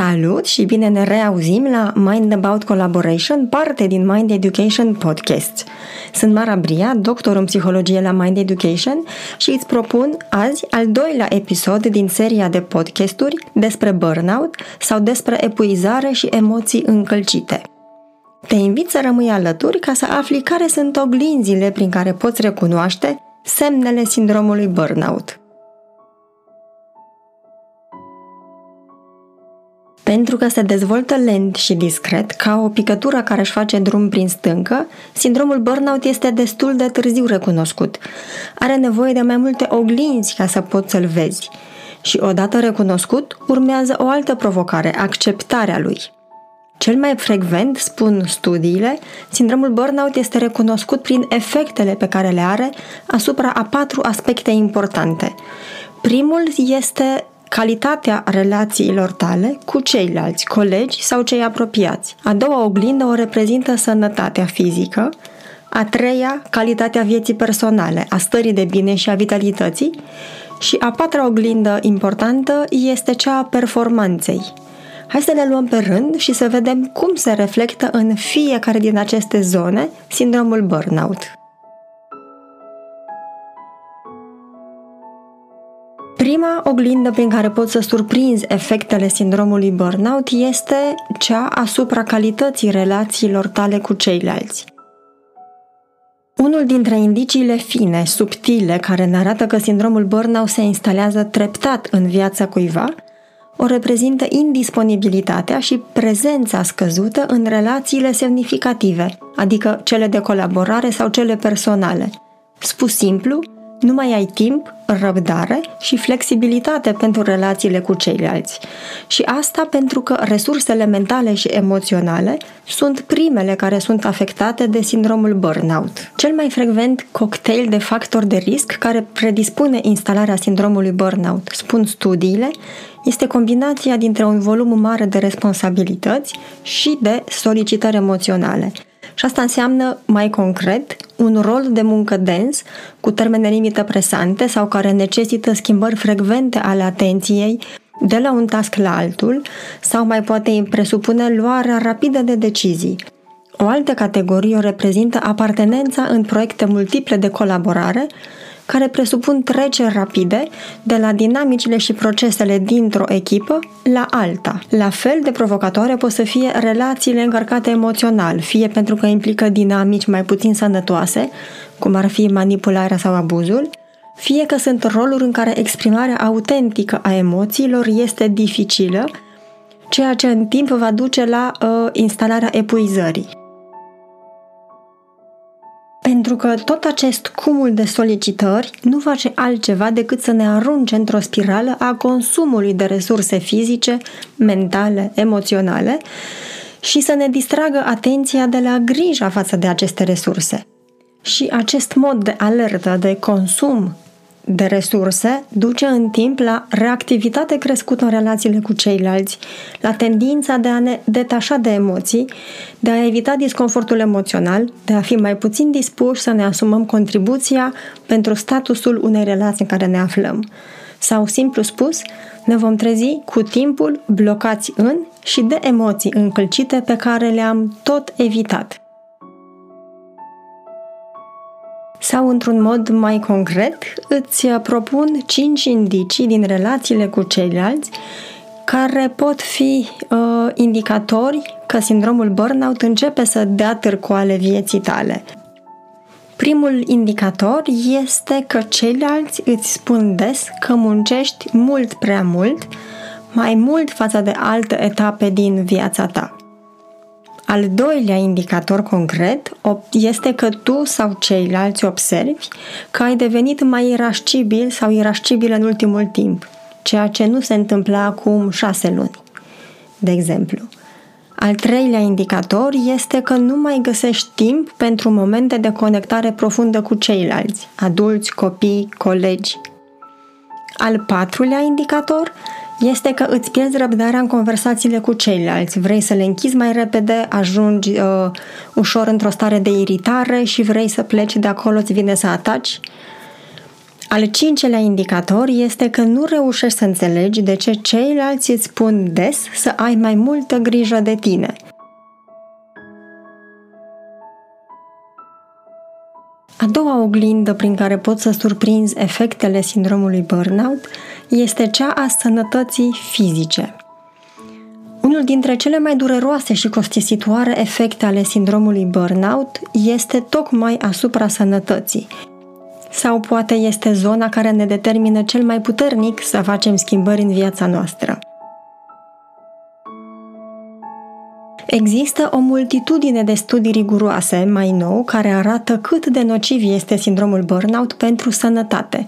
Salut și bine ne reauzim la Mind About Collaboration, parte din Mind Education Podcast. Sunt Mara Bria, doctor în psihologie la Mind Education și îți propun azi al doilea episod din seria de podcasturi despre burnout sau despre epuizare și emoții încălcite. Te invit să rămâi alături ca să afli care sunt oglinzile prin care poți recunoaște semnele sindromului burnout. Pentru că se dezvoltă lent și discret, ca o picătură care își face drum prin stâncă, sindromul burnout este destul de târziu recunoscut. Are nevoie de mai multe oglinzi ca să poți să-l vezi. Și odată recunoscut, urmează o altă provocare, acceptarea lui. Cel mai frecvent, spun studiile, sindromul burnout este recunoscut prin efectele pe care le are asupra a patru aspecte importante. Primul este calitatea relațiilor tale cu ceilalți, colegi sau cei apropiați. A doua oglindă o reprezintă sănătatea fizică, a treia, calitatea vieții personale, a stării de bine și a vitalității și a patra oglindă importantă este cea a performanței. Hai să le luăm pe rând și să vedem cum se reflectă în fiecare din aceste zone sindromul burnout. Prima oglindă prin care poți să surprinzi efectele sindromului burnout este cea asupra calității relațiilor tale cu ceilalți. Unul dintre indiciile fine, subtile, care ne arată că sindromul burnout se instalează treptat în viața cuiva, o reprezintă indisponibilitatea și prezența scăzută în relațiile semnificative, adică cele de colaborare sau cele personale. Spus simplu, nu mai ai timp, răbdare și flexibilitate pentru relațiile cu ceilalți. Și asta pentru că resursele mentale și emoționale sunt primele care sunt afectate de sindromul burnout. Cel mai frecvent cocktail de factori de risc care predispune instalarea sindromului burnout, spun studiile, este combinația dintre un volum mare de responsabilități și de solicitări emoționale – și asta înseamnă, mai concret, un rol de muncă dens, cu termene limită presante sau care necesită schimbări frecvente ale atenției de la un task la altul sau mai poate presupune luarea rapidă de decizii. O altă categorie o reprezintă apartenența în proiecte multiple de colaborare care presupun treceri rapide de la dinamicile și procesele dintr-o echipă la alta. La fel de provocatoare pot să fie relațiile încărcate emoțional, fie pentru că implică dinamici mai puțin sănătoase, cum ar fi manipularea sau abuzul, fie că sunt roluri în care exprimarea autentică a emoțiilor este dificilă, ceea ce în timp va duce la uh, instalarea epuizării. Pentru că tot acest cumul de solicitări nu face altceva decât să ne arunce într-o spirală a consumului de resurse fizice, mentale, emoționale și să ne distragă atenția de la grija față de aceste resurse. Și acest mod de alertă, de consum de resurse duce în timp la reactivitate crescută în relațiile cu ceilalți, la tendința de a ne detașa de emoții, de a evita disconfortul emoțional, de a fi mai puțin dispuși să ne asumăm contribuția pentru statusul unei relații în care ne aflăm. Sau, simplu spus, ne vom trezi cu timpul blocați în și de emoții încălcite pe care le-am tot evitat. Sau, într-un mod mai concret, îți propun 5 indicii din relațiile cu ceilalți care pot fi uh, indicatori că sindromul burnout începe să dea târcoale vieții tale. Primul indicator este că ceilalți îți spun des că muncești mult prea mult, mai mult față de alte etape din viața ta. Al doilea indicator concret este că tu sau ceilalți observi că ai devenit mai irascibil sau irascibil în ultimul timp, ceea ce nu se întâmpla acum șase luni, de exemplu. Al treilea indicator este că nu mai găsești timp pentru momente de conectare profundă cu ceilalți, adulți, copii, colegi. Al patrulea indicator este că îți pierzi răbdarea în conversațiile cu ceilalți. Vrei să le închizi mai repede, ajungi uh, ușor într-o stare de iritare și vrei să pleci de acolo, îți vine să ataci. Al cincelea indicator este că nu reușești să înțelegi de ce ceilalți îți spun des să ai mai multă grijă de tine. A doua oglindă prin care poți să surprinzi efectele sindromului burnout este cea a sănătății fizice. Unul dintre cele mai dureroase și costisitoare efecte ale sindromului burnout este tocmai asupra sănătății. Sau poate este zona care ne determină cel mai puternic să facem schimbări în viața noastră. Există o multitudine de studii riguroase mai nou care arată cât de nociv este sindromul burnout pentru sănătate.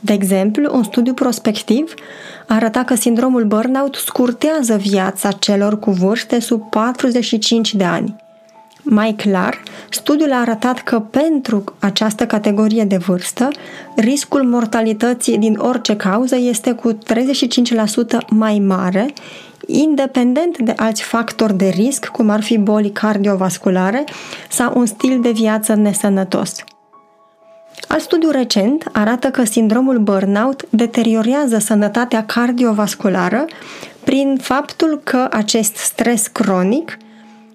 De exemplu, un studiu prospectiv arăta că sindromul burnout scurtează viața celor cu vârste sub 45 de ani. Mai clar, studiul a arătat că pentru această categorie de vârstă, riscul mortalității din orice cauză este cu 35% mai mare, independent de alți factori de risc, cum ar fi boli cardiovasculare sau un stil de viață nesănătos. Alt studiu recent arată că sindromul burnout deteriorează sănătatea cardiovasculară prin faptul că acest stres cronic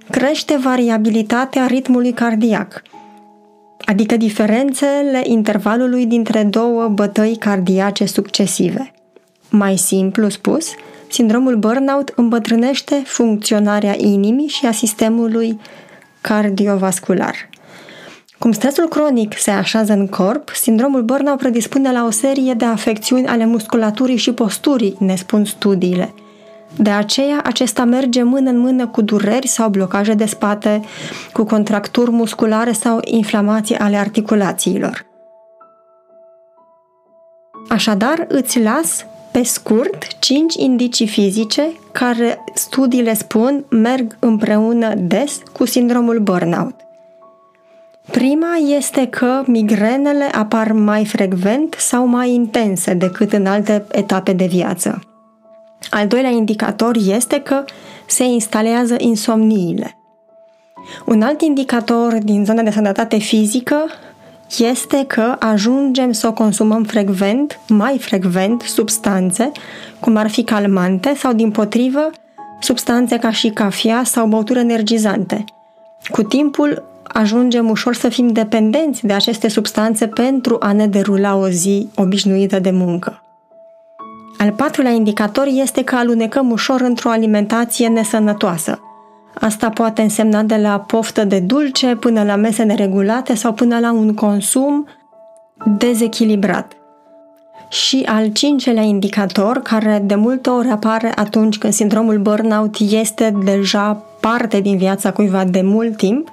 crește variabilitatea ritmului cardiac, adică diferențele intervalului dintre două bătăi cardiace succesive. Mai simplu spus, sindromul burnout îmbătrânește funcționarea inimii și a sistemului cardiovascular. Cum stresul cronic se așează în corp, sindromul burnout predispune la o serie de afecțiuni ale musculaturii și posturii, ne spun studiile. De aceea, acesta merge mână în mână cu dureri sau blocaje de spate, cu contracturi musculare sau inflamații ale articulațiilor. Așadar, îți las pe scurt, 5 indicii fizice care studiile spun merg împreună des cu sindromul burnout. Prima este că migrenele apar mai frecvent sau mai intense decât în alte etape de viață. Al doilea indicator este că se instalează insomniile. Un alt indicator din zona de sănătate fizică este că ajungem să o consumăm frecvent, mai frecvent, substanțe, cum ar fi calmante sau, din potrivă, substanțe ca și cafea sau băuturi energizante. Cu timpul ajungem ușor să fim dependenți de aceste substanțe pentru a ne derula o zi obișnuită de muncă. Al patrulea indicator este că alunecăm ușor într-o alimentație nesănătoasă – Asta poate însemna de la poftă de dulce până la mese neregulate sau până la un consum dezechilibrat. Și al cincelea indicator, care de multe ori apare atunci când sindromul burnout este deja parte din viața cuiva de mult timp,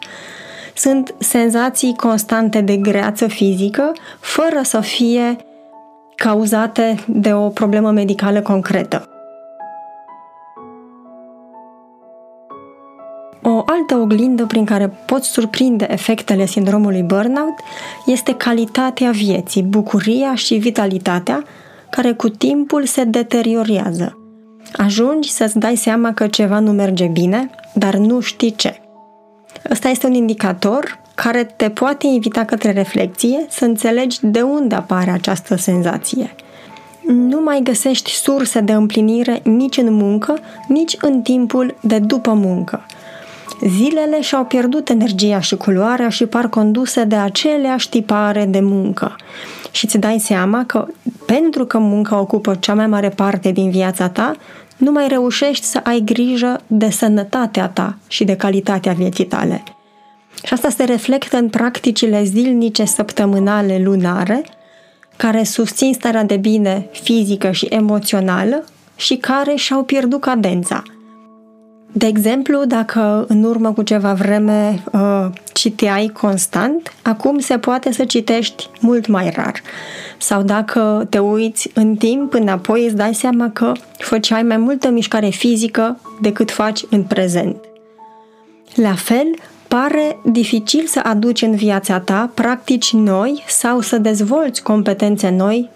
sunt senzații constante de greață fizică, fără să fie cauzate de o problemă medicală concretă. O altă oglindă prin care poți surprinde efectele sindromului burnout este calitatea vieții, bucuria și vitalitatea care cu timpul se deteriorează. Ajungi să-ți dai seama că ceva nu merge bine, dar nu știi ce. Ăsta este un indicator care te poate invita către reflexie să înțelegi de unde apare această senzație. Nu mai găsești surse de împlinire nici în muncă, nici în timpul de după muncă – Zilele și-au pierdut energia și culoarea și par conduse de aceleași tipare de muncă. Și îți dai seama că pentru că munca ocupă cea mai mare parte din viața ta, nu mai reușești să ai grijă de sănătatea ta și de calitatea vieții tale. Și asta se reflectă în practicile zilnice, săptămânale, lunare, care susțin starea de bine fizică și emoțională și care și-au pierdut cadența – de exemplu, dacă în urmă cu ceva vreme uh, citeai constant, acum se poate să citești mult mai rar. Sau dacă te uiți în timp înapoi, îți dai seama că făceai mai multă mișcare fizică decât faci în prezent. La fel, pare dificil să aduci în viața ta practici noi sau să dezvolți competențe noi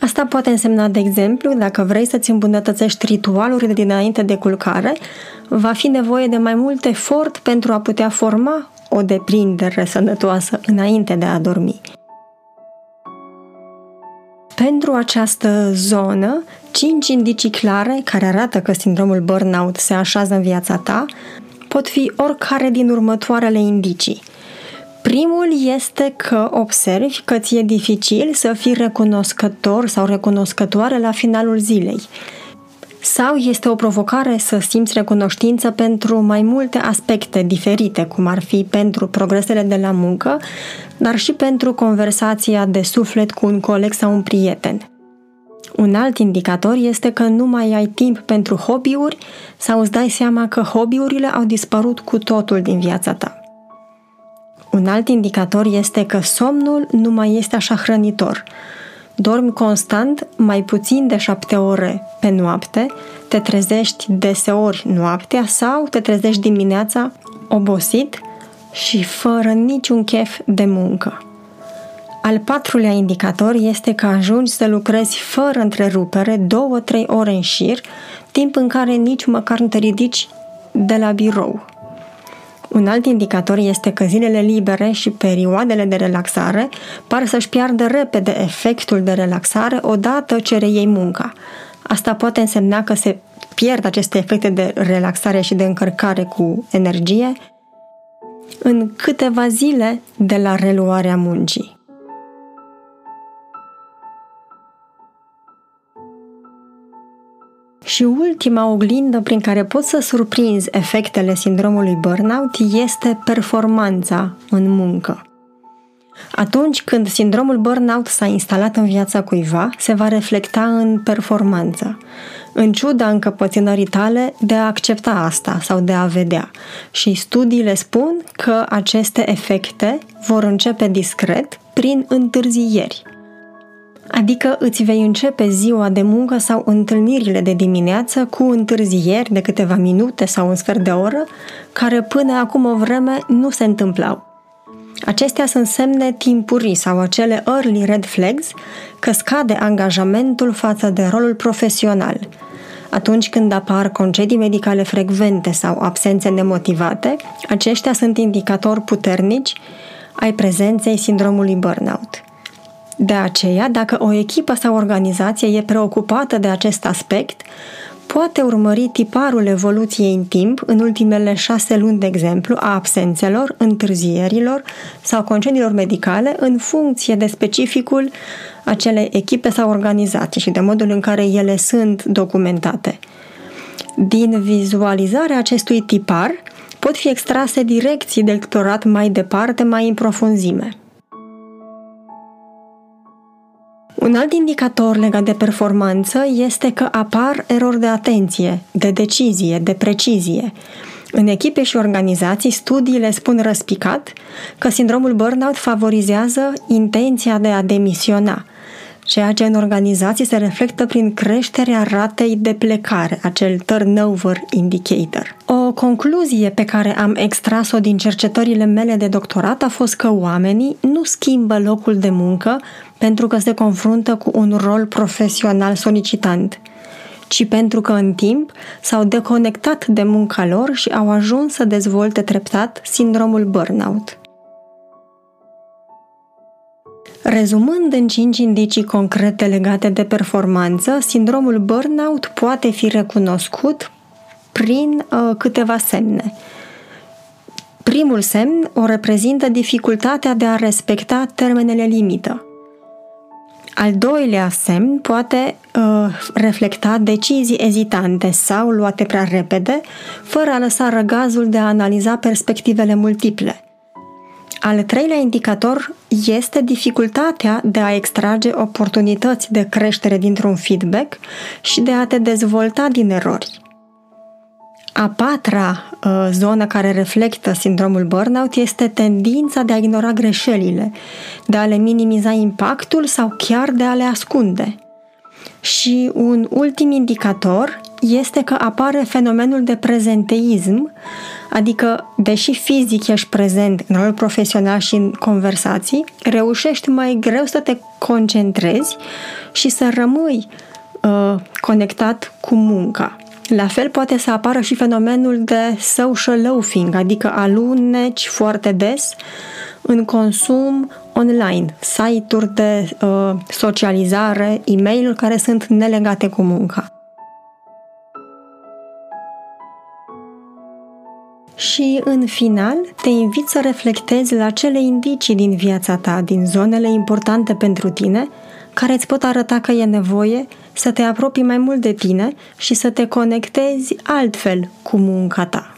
Asta poate însemna, de exemplu, dacă vrei să-ți îmbunătățești ritualurile dinainte de culcare, va fi nevoie de mai mult efort pentru a putea forma o deprindere sănătoasă înainte de a dormi. Pentru această zonă, cinci indicii clare care arată că sindromul burnout se așează în viața ta pot fi oricare din următoarele indicii. Primul este că observi că ți-e dificil să fii recunoscător sau recunoscătoare la finalul zilei. Sau este o provocare să simți recunoștință pentru mai multe aspecte diferite, cum ar fi pentru progresele de la muncă, dar și pentru conversația de suflet cu un coleg sau un prieten. Un alt indicator este că nu mai ai timp pentru hobby-uri sau îți dai seama că hobby-urile au dispărut cu totul din viața ta. Un alt indicator este că somnul nu mai este așa hrănitor. Dormi constant mai puțin de șapte ore pe noapte, te trezești deseori noaptea sau te trezești dimineața obosit și fără niciun chef de muncă. Al patrulea indicator este că ajungi să lucrezi fără întrerupere două-trei ore în șir, timp în care nici măcar nu te ridici de la birou. Un alt indicator este că zilele libere și perioadele de relaxare par să-și piardă repede efectul de relaxare odată ce reiei munca. Asta poate însemna că se pierd aceste efecte de relaxare și de încărcare cu energie în câteva zile de la reluarea muncii. Și ultima oglindă prin care poți să surprinzi efectele sindromului burnout este performanța în muncă. Atunci când sindromul burnout s-a instalat în viața cuiva, se va reflecta în performanță, în ciuda încăpățânării tale de a accepta asta sau de a vedea. Și studiile spun că aceste efecte vor începe discret prin întârzieri, Adică îți vei începe ziua de muncă sau întâlnirile de dimineață cu întârzieri de câteva minute sau un sfert de oră, care până acum o vreme nu se întâmplau. Acestea sunt semne timpurii sau acele early red flags că scade angajamentul față de rolul profesional. Atunci când apar concedii medicale frecvente sau absențe nemotivate, aceștia sunt indicatori puternici ai prezenței sindromului burnout. De aceea, dacă o echipă sau organizație e preocupată de acest aspect, poate urmări tiparul evoluției în timp în ultimele șase luni, de exemplu, a absențelor, întârzierilor sau concediilor medicale în funcție de specificul acelei echipe sau organizații și de modul în care ele sunt documentate. Din vizualizarea acestui tipar pot fi extrase direcții de lectorat mai departe, mai în profunzime. Un alt indicator legat de performanță este că apar erori de atenție, de decizie, de precizie. În echipe și organizații, studiile spun răspicat că sindromul burnout favorizează intenția de a demisiona, ceea ce în organizații se reflectă prin creșterea ratei de plecare, acel turnover indicator. O concluzie pe care am extras-o din cercetările mele de doctorat a fost că oamenii nu schimbă locul de muncă pentru că se confruntă cu un rol profesional solicitant, ci pentru că în timp s-au deconectat de munca lor și au ajuns să dezvolte treptat sindromul burnout. Rezumând în cinci indicii concrete legate de performanță, sindromul burnout poate fi recunoscut prin uh, câteva semne. Primul semn o reprezintă dificultatea de a respecta termenele limită. Al doilea semn poate uh, reflecta decizii ezitante sau luate prea repede, fără a lăsa răgazul de a analiza perspectivele multiple. Al treilea indicator este dificultatea de a extrage oportunități de creștere dintr-un feedback și de a te dezvolta din erori. A patra uh, zonă care reflectă sindromul burnout este tendința de a ignora greșelile, de a le minimiza impactul sau chiar de a le ascunde. Și un ultim indicator este că apare fenomenul de prezenteism, adică, deși fizic ești prezent în rolul profesional și în conversații, reușești mai greu să te concentrezi și să rămâi uh, conectat cu munca. La fel poate să apară și fenomenul de social loafing, adică aluneci foarte des în consum online, site-uri de uh, socializare, e-mail care sunt nelegate cu munca. Și, în final, te invit să reflectezi la cele indicii din viața ta, din zonele importante pentru tine, care îți pot arăta că e nevoie să te apropii mai mult de tine și să te conectezi altfel cu munca ta.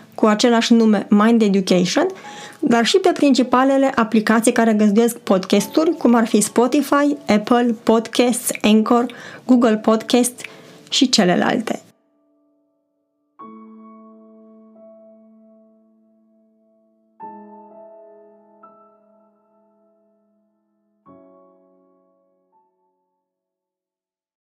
cu același nume Mind Education, dar și pe principalele aplicații care găzduiesc podcasturi, cum ar fi Spotify, Apple Podcasts, Anchor, Google Podcasts și celelalte.